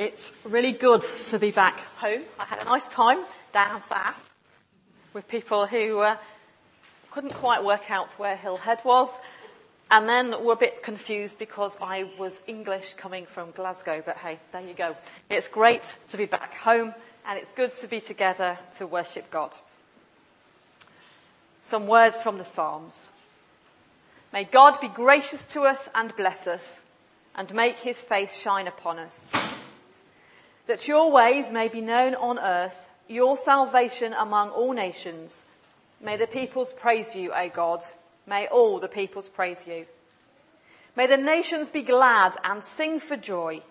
It's really good to be back home. I had a nice time down south with people who uh, couldn't quite work out where Hillhead was and then were a bit confused because I was English coming from Glasgow. But hey, there you go. It's great to be back home and it's good to be together to worship God. Some words from the Psalms. May God be gracious to us and bless us and make his face shine upon us that your ways may be known on earth, your salvation among all nations. May the peoples praise you, O God. May all the peoples praise you. May the nations be glad and sing for joy.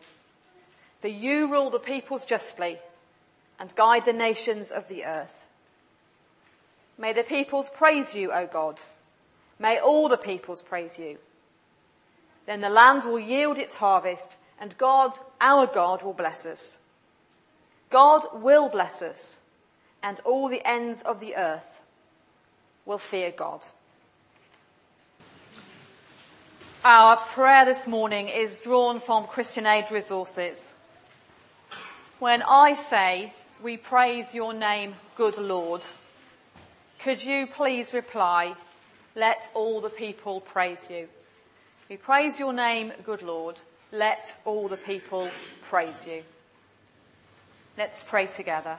For you rule the peoples justly and guide the nations of the earth. May the peoples praise you, O God. May all the peoples praise you. Then the land will yield its harvest and God, our God, will bless us. God will bless us, and all the ends of the earth will fear God. Our prayer this morning is drawn from Christian Aid Resources. When I say, We praise your name, good Lord, could you please reply, Let all the people praise you? We praise your name, good Lord. Let all the people praise you. Let's pray together.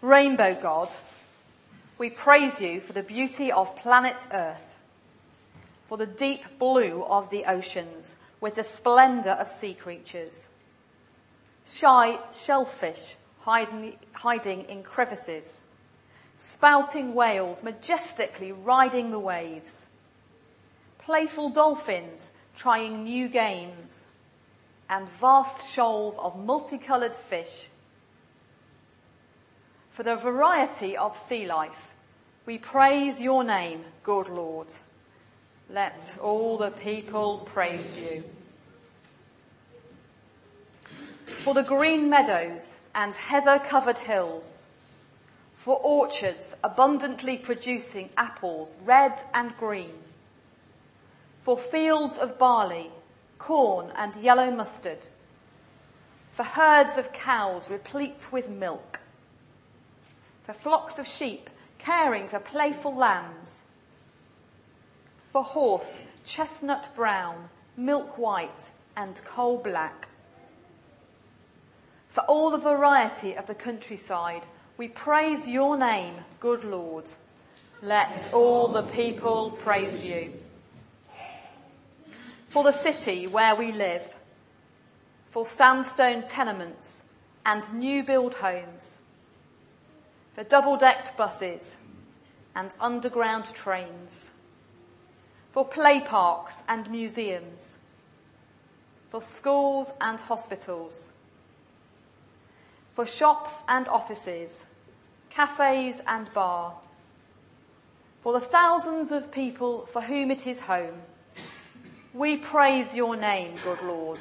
Rainbow God, we praise you for the beauty of planet Earth, for the deep blue of the oceans with the splendor of sea creatures, shy shellfish hiding, hiding in crevices, spouting whales majestically riding the waves, playful dolphins trying new games, and vast shoals of multicolored fish. For the variety of sea life, we praise your name, good Lord. Let all the people praise you. For the green meadows and heather covered hills, for orchards abundantly producing apples red and green, for fields of barley corn and yellow mustard, for herds of cows replete with milk, for flocks of sheep caring for playful lambs, for horse chestnut brown, milk white, and coal black. For all the variety of the countryside, we praise your name, good Lord. Let all the people praise you for the city where we live, for sandstone tenements and new build homes, for double decked buses and underground trains, for play parks and museums, for schools and hospitals, for shops and offices, cafes and bar, for the thousands of people for whom it is home we praise your name, good Lord.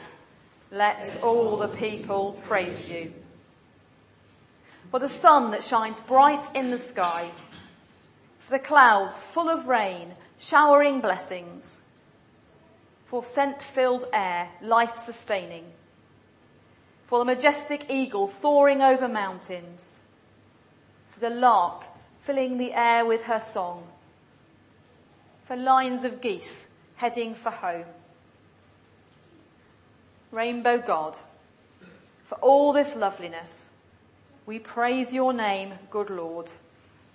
Let all the people praise you. For the sun that shines bright in the sky, for the clouds full of rain, showering blessings, for scent filled air, life sustaining, for the majestic eagle soaring over mountains, for the lark filling the air with her song, for lines of geese heading for home. Rainbow God, for all this loveliness, we praise your name, good Lord.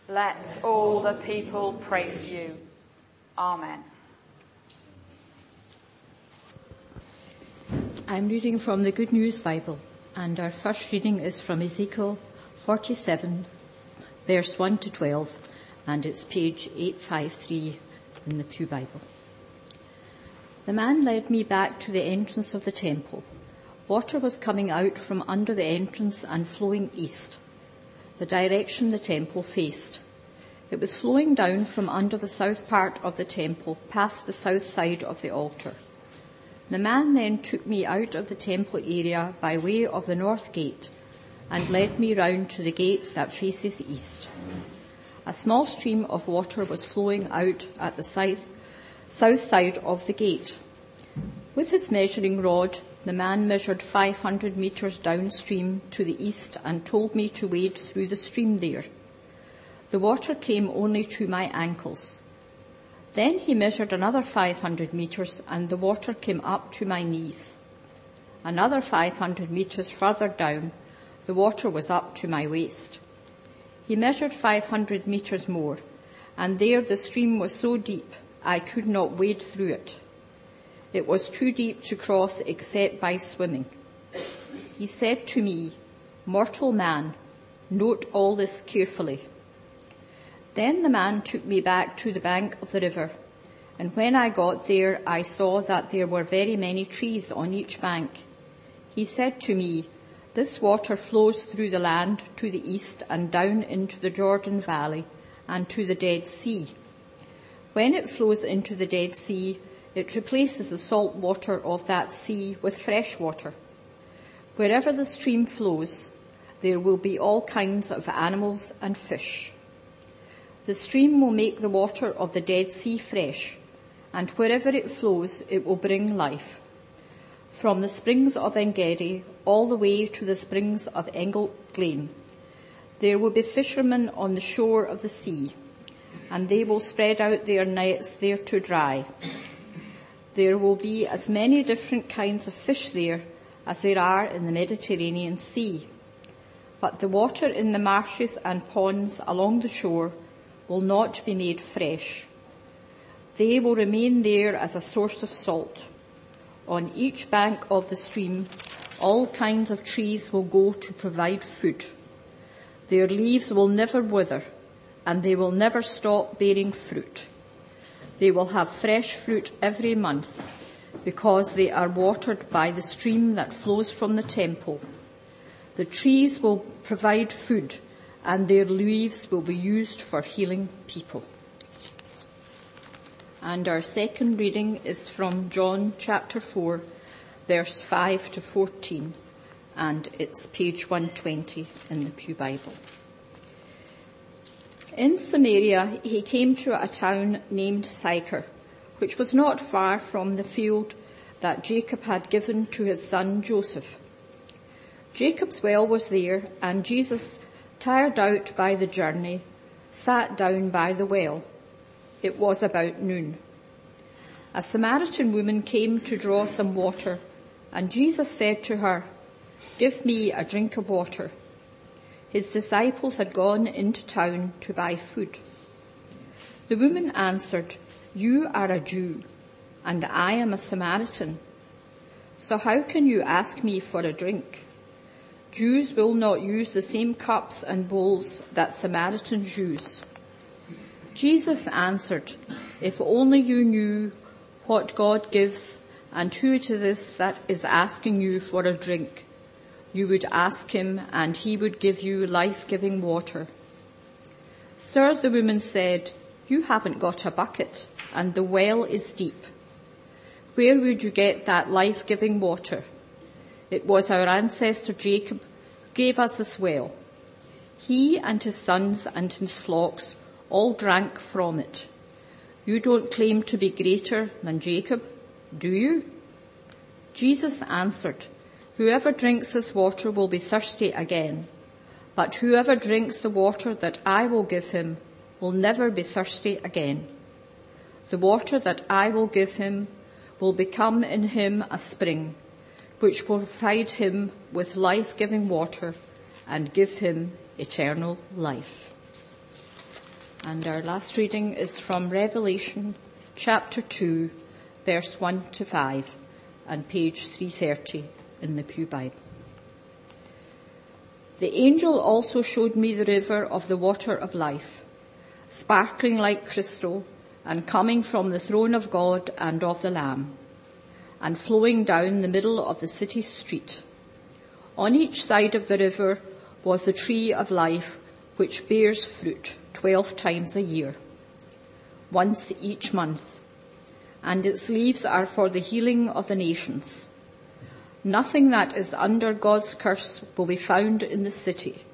Let all the people praise you. Amen. I'm reading from the Good News Bible, and our first reading is from Ezekiel 47, verse 1 to 12, and it's page 853 in the Pew Bible. The man led me back to the entrance of the temple. Water was coming out from under the entrance and flowing east, the direction the temple faced. It was flowing down from under the south part of the temple past the south side of the altar. The man then took me out of the temple area by way of the north gate and led me round to the gate that faces east. A small stream of water was flowing out at the south south side of the gate. With his measuring rod, the man measured 500 metres downstream to the east and told me to wade through the stream there. The water came only to my ankles. Then he measured another 500 metres and the water came up to my knees. Another 500 metres further down, the water was up to my waist. He measured 500 metres more, and there the stream was so deep I could not wade through it. It was too deep to cross except by swimming. He said to me, Mortal man, note all this carefully. Then the man took me back to the bank of the river, and when I got there, I saw that there were very many trees on each bank. He said to me, This water flows through the land to the east and down into the Jordan Valley and to the Dead Sea. When it flows into the Dead Sea, it replaces the salt water of that sea with fresh water. Wherever the stream flows, there will be all kinds of animals and fish. The stream will make the water of the Dead Sea fresh, and wherever it flows, it will bring life. From the springs of Engedi all the way to the springs of Eneglaim, there will be fishermen on the shore of the sea, and they will spread out their nets there to dry. There will be as many different kinds of fish there as there are in the Mediterranean Sea. But the water in the marshes and ponds along the shore will not be made fresh. They will remain there as a source of salt. On each bank of the stream, all kinds of trees will go to provide food. Their leaves will never wither, and they will never stop bearing fruit. They will have fresh fruit every month because they are watered by the stream that flows from the temple. The trees will provide food and their leaves will be used for healing people. And our second reading is from John chapter 4, verse 5 to 14, and it's page 120 in the Pew Bible. In Samaria, he came to a town named Sychar, which was not far from the field that Jacob had given to his son Joseph. Jacob's well was there, and Jesus, tired out by the journey, sat down by the well. It was about noon. A Samaritan woman came to draw some water, and Jesus said to her, Give me a drink of water his disciples had gone into town to buy food. The woman answered, You are a Jew, and I am a Samaritan. So how can you ask me for a drink? Jews will not use the same cups and bowls that Samaritans use. Jesus answered, If only you knew what God gives and who it is that is asking you for a drink you would ask him, and he would give you life giving water. Sir, the woman said, You haven't got a bucket, and the well is deep. Where would you get that life giving water? It was our ancestor Jacob gave us this well. He and his sons and his flocks all drank from it. You don't claim to be greater than Jacob, do you? Jesus answered, Whoever drinks this water will be thirsty again, but whoever drinks the water that I will give him will never be thirsty again. The water that I will give him will become in him a spring, which will provide him with life giving water and give him eternal life. And our last reading is from Revelation chapter 2, verse 1 to 5, and page 330 in the Pew Bible. The angel also showed me the river of the water of life, sparkling like crystal and coming from the throne of God and of the Lamb, and flowing down the middle of the city street. On each side of the river was the tree of life, which bears fruit twelve times a year, once each month, and its leaves are for the healing of the nations. Nothing that is under God's curse will be found in the city.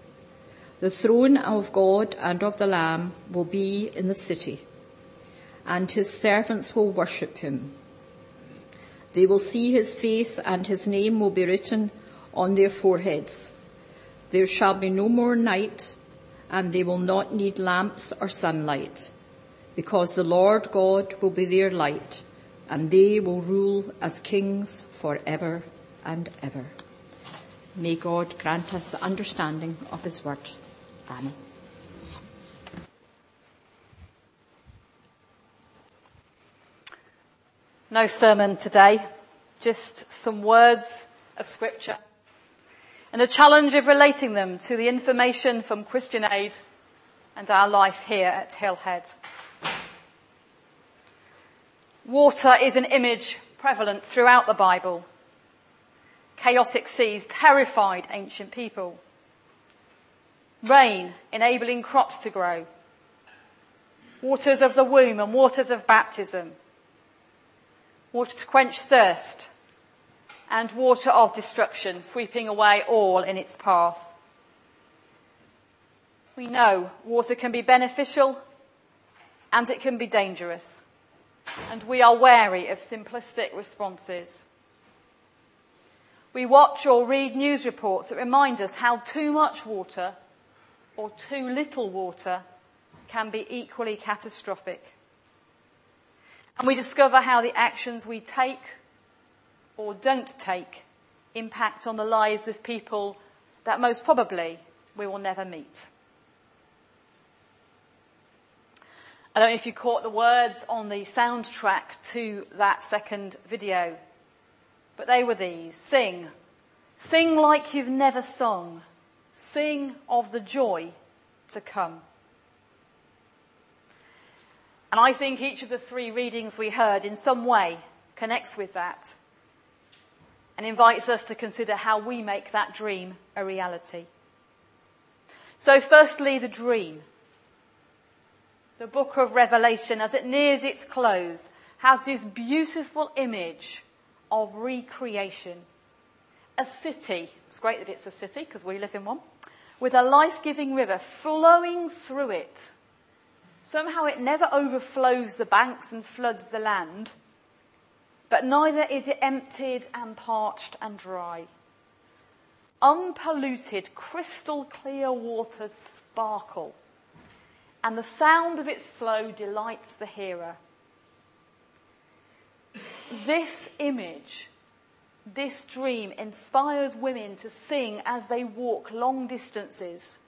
The throne of God and of the Lamb will be in the city, and his servants will worship him. They will see his face and his name will be written on their foreheads. There shall be no more night and they will not need lamps or sunlight because the Lord God will be their light and they will rule as kings forever and ever. May God grant us the understanding of his word. Amen. No sermon today, just some words of scripture and the challenge of relating them to the information from Christian Aid and our life here at Hillhead. Water is an image prevalent throughout the Bible. Chaotic seas terrified ancient people. Rain enabling crops to grow. Waters of the womb and waters of baptism water to quench thirst, and water of destruction, sweeping away all in its path. We know water can be beneficial and it can be dangerous, and we are wary of simplistic responses. We watch or read news reports that remind us how too much water or too little water can be equally catastrophic. And we discover how the actions we take or don't take impact on the lives of people that most probably we will never meet. I don't know if you caught the words on the soundtrack to that second video, but they were these Sing. Sing like you've never sung. Sing of the joy to come. And I think each of the three readings we heard in some way connects with that and invites us to consider how we make that dream a reality. So, firstly, the dream. The book of Revelation, as it nears its close, has this beautiful image of recreation. A city, it's great that it's a city because we live in one, with a life giving river flowing through it Somehow it never overflows the banks and floods the land, but neither is it emptied and parched and dry. Unpolluted, crystal clear waters sparkle, and the sound of its flow delights the hearer. This image, this dream inspires women to sing as they walk long distances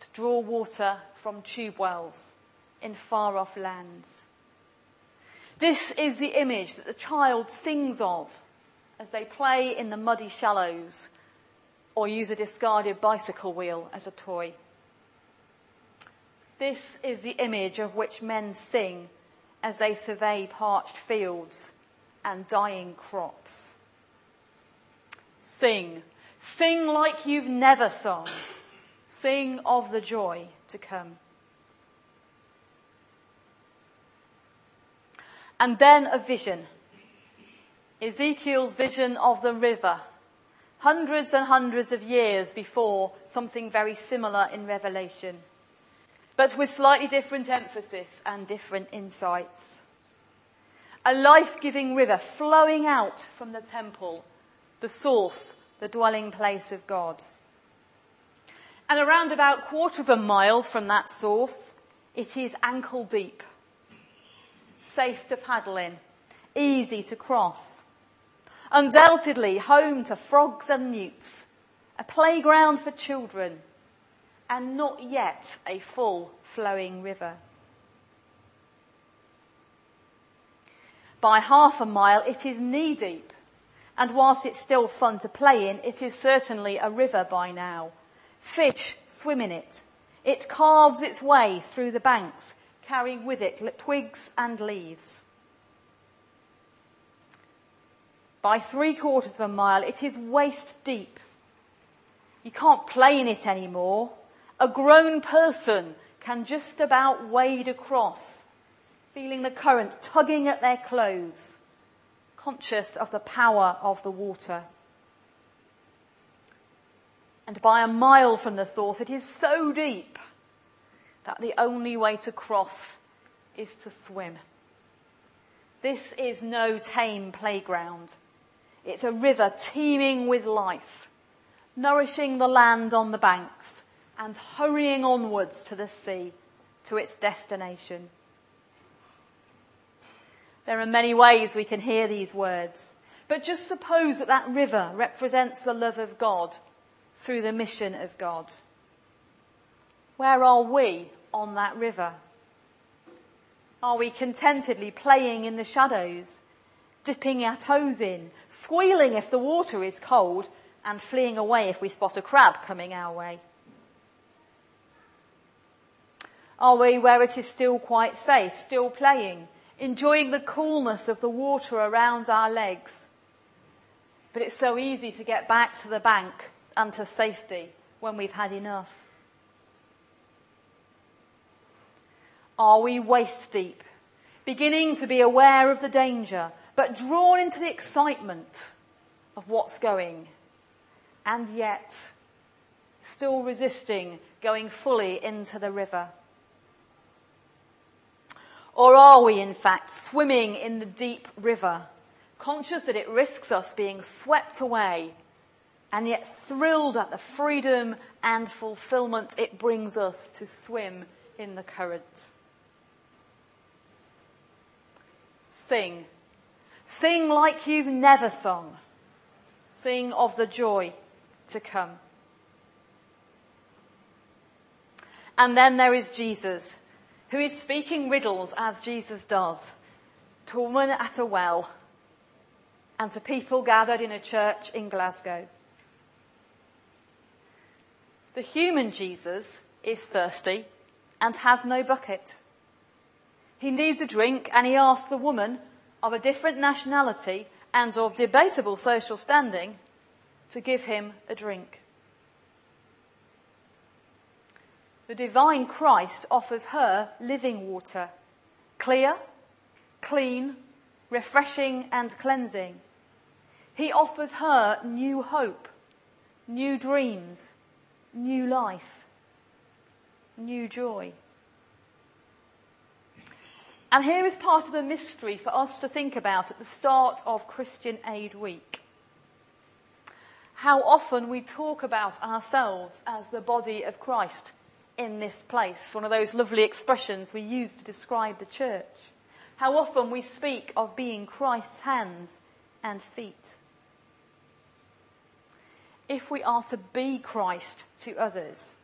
to draw water from tube wells in far off lands. This is the image that the child sings of as they play in the muddy shallows or use a discarded bicycle wheel as a toy. This is the image of which men sing as they survey parched fields and dying crops. Sing. Sing like you've never sung. Sing of the joy to come. And then a vision. Ezekiel's vision of the river, hundreds and hundreds of years before something very similar in Revelation, but with slightly different emphasis and different insights. A life giving river flowing out from the temple, the source, the dwelling place of God. And around about a quarter of a mile from that source, it is ankle deep, safe to paddle in, easy to cross. Undoubtedly home to frogs and newts, a playground for children, and not yet a full flowing river. By half a mile, it is knee deep, and whilst it's still fun to play in, it is certainly a river by now Fish swim in it. It carves its way through the banks, carrying with it twigs and leaves. By three quarters of a mile, it is waist deep. You can't play in it anymore. A grown person can just about wade across, feeling the current tugging at their clothes, conscious of the power of the water and by a mile from the source, it is so deep that the only way to cross is to swim. This is no tame playground. It's a river teeming with life, nourishing the land on the banks and hurrying onwards to the sea, to its destination. There are many ways we can hear these words, but just suppose that that river represents the love of God through the mission of God. Where are we on that river? Are we contentedly playing in the shadows, dipping our toes in, squealing if the water is cold, and fleeing away if we spot a crab coming our way? Are we where it is still quite safe, still playing, enjoying the coolness of the water around our legs? But it's so easy to get back to the bank and to safety when we've had enough. Are we waist deep, beginning to be aware of the danger, but drawn into the excitement of what's going, and yet still resisting going fully into the river? Or are we, in fact, swimming in the deep river, conscious that it risks us being swept away, and yet thrilled at the freedom and fulfillment it brings us to swim in the current? Sing. Sing like you've never sung. Sing of the joy to come. And then there is Jesus, who is speaking riddles as Jesus does to a woman at a well and to people gathered in a church in Glasgow. The human Jesus is thirsty and has no bucket. He needs a drink and he asks the woman of a different nationality and of debatable social standing to give him a drink. The divine Christ offers her living water, clear, clean, refreshing and cleansing. He offers her new hope, new dreams, new life, new joy. And here is part of the mystery for us to think about at the start of Christian Aid Week. How often we talk about ourselves as the body of Christ in this place, one of those lovely expressions we use to describe the church. How often we speak of being Christ's hands and feet. If we are to be Christ to others,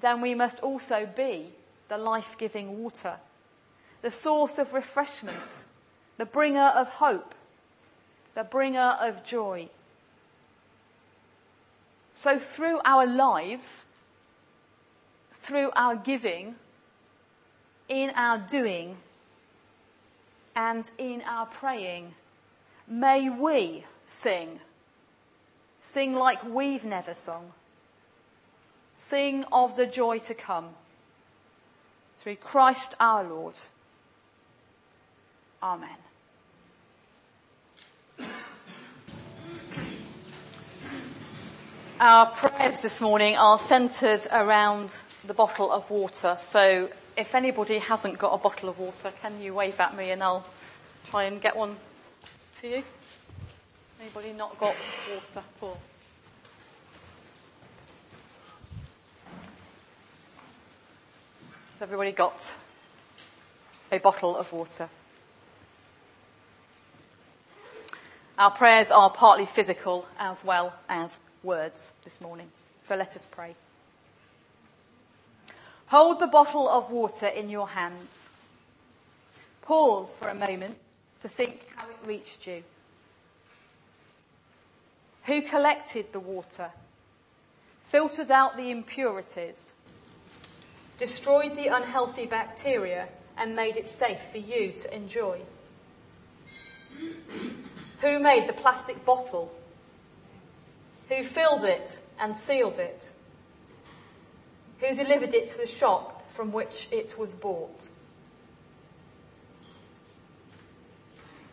then we must also be the life giving water the source of refreshment, the bringer of hope, the bringer of joy. So through our lives, through our giving, in our doing, and in our praying, may we sing. Sing like we've never sung. Sing of the joy to come. Through Christ our Lord. Amen. Our prayers this morning are centred around the bottle of water. So if anybody hasn't got a bottle of water, can you wave at me and I'll try and get one to you? Anybody not got water? Paul? Has everybody got a bottle of water? Our prayers are partly physical as well as words this morning. So let us pray. Hold the bottle of water in your hands. Pause for a moment to think how it reached you. Who collected the water, filtered out the impurities, destroyed the unhealthy bacteria, and made it safe for you to enjoy? Who made the plastic bottle? Who filled it and sealed it? Who delivered it to the shop from which it was bought?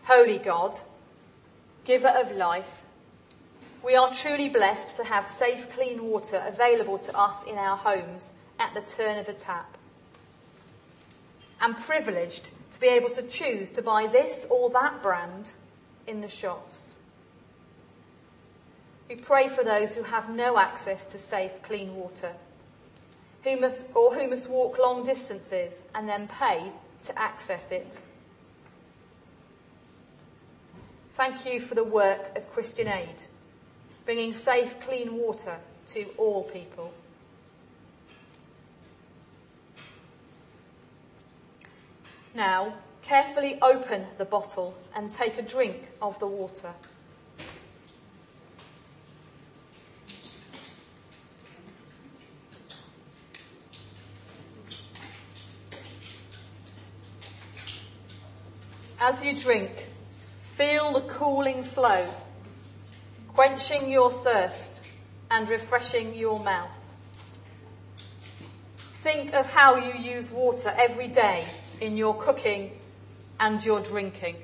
Holy God, giver of life, we are truly blessed to have safe, clean water available to us in our homes at the turn of a tap. And privileged to be able to choose to buy this or that brand in the shops. We pray for those who have no access to safe, clean water, who must, or who must walk long distances and then pay to access it. Thank you for the work of Christian Aid, bringing safe, clean water to all people. Now, carefully open the bottle and take a drink of the water. As you drink, feel the cooling flow, quenching your thirst and refreshing your mouth. Think of how you use water every day in your cooking and your drinking.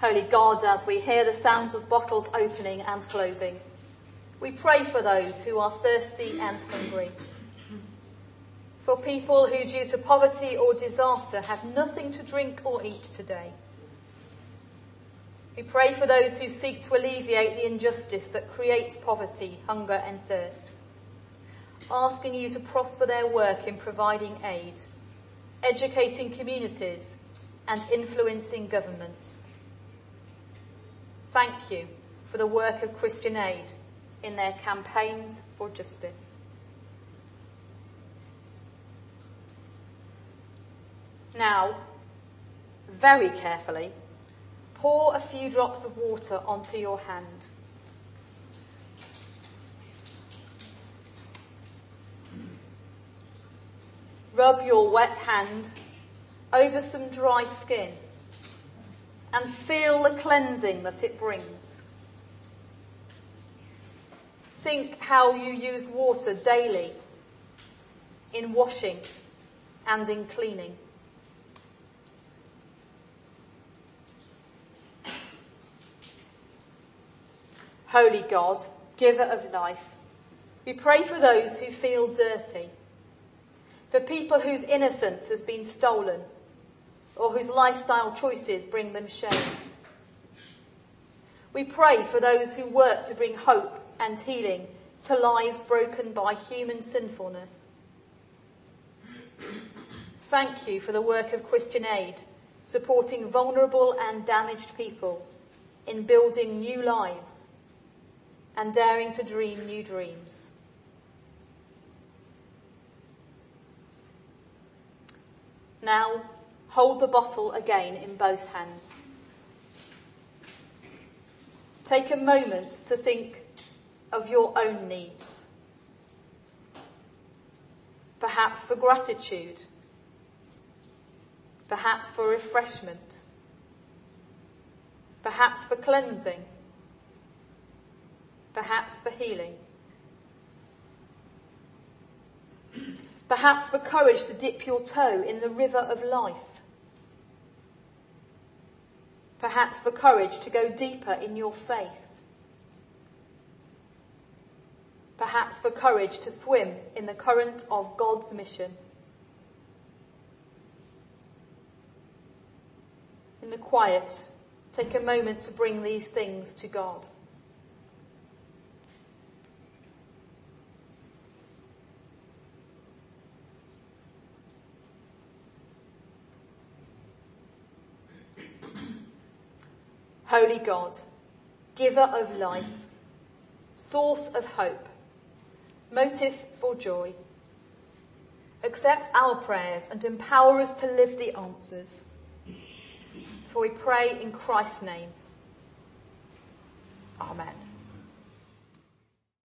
Holy God, as we hear the sounds of bottles opening and closing, we pray for those who are thirsty and hungry. For people who, due to poverty or disaster, have nothing to drink or eat today. We pray for those who seek to alleviate the injustice that creates poverty, hunger, and thirst, asking you to prosper their work in providing aid, educating communities, and influencing governments. Thank you for the work of Christian Aid in their campaigns for justice. Now, very carefully, pour a few drops of water onto your hand. Rub your wet hand over some dry skin and feel the cleansing that it brings. Think how you use water daily in washing and in cleaning. Holy God, giver of life, we pray for those who feel dirty, for people whose innocence has been stolen, or whose lifestyle choices bring them shame. We pray for those who work to bring hope and healing to lives broken by human sinfulness. Thank you for the work of Christian Aid, supporting vulnerable and damaged people in building new lives and daring to dream new dreams. Now, hold the bottle again in both hands. Take a moment to think of your own needs. Perhaps for gratitude. Perhaps for refreshment. Perhaps for cleansing. Perhaps for healing. Perhaps for courage to dip your toe in the river of life. Perhaps for courage to go deeper in your faith. Perhaps for courage to swim in the current of God's mission. In the quiet, take a moment to bring these things to God. Holy God, giver of life, source of hope, motive for joy. Accept our prayers and empower us to live the answers. For we pray in Christ's name. Amen.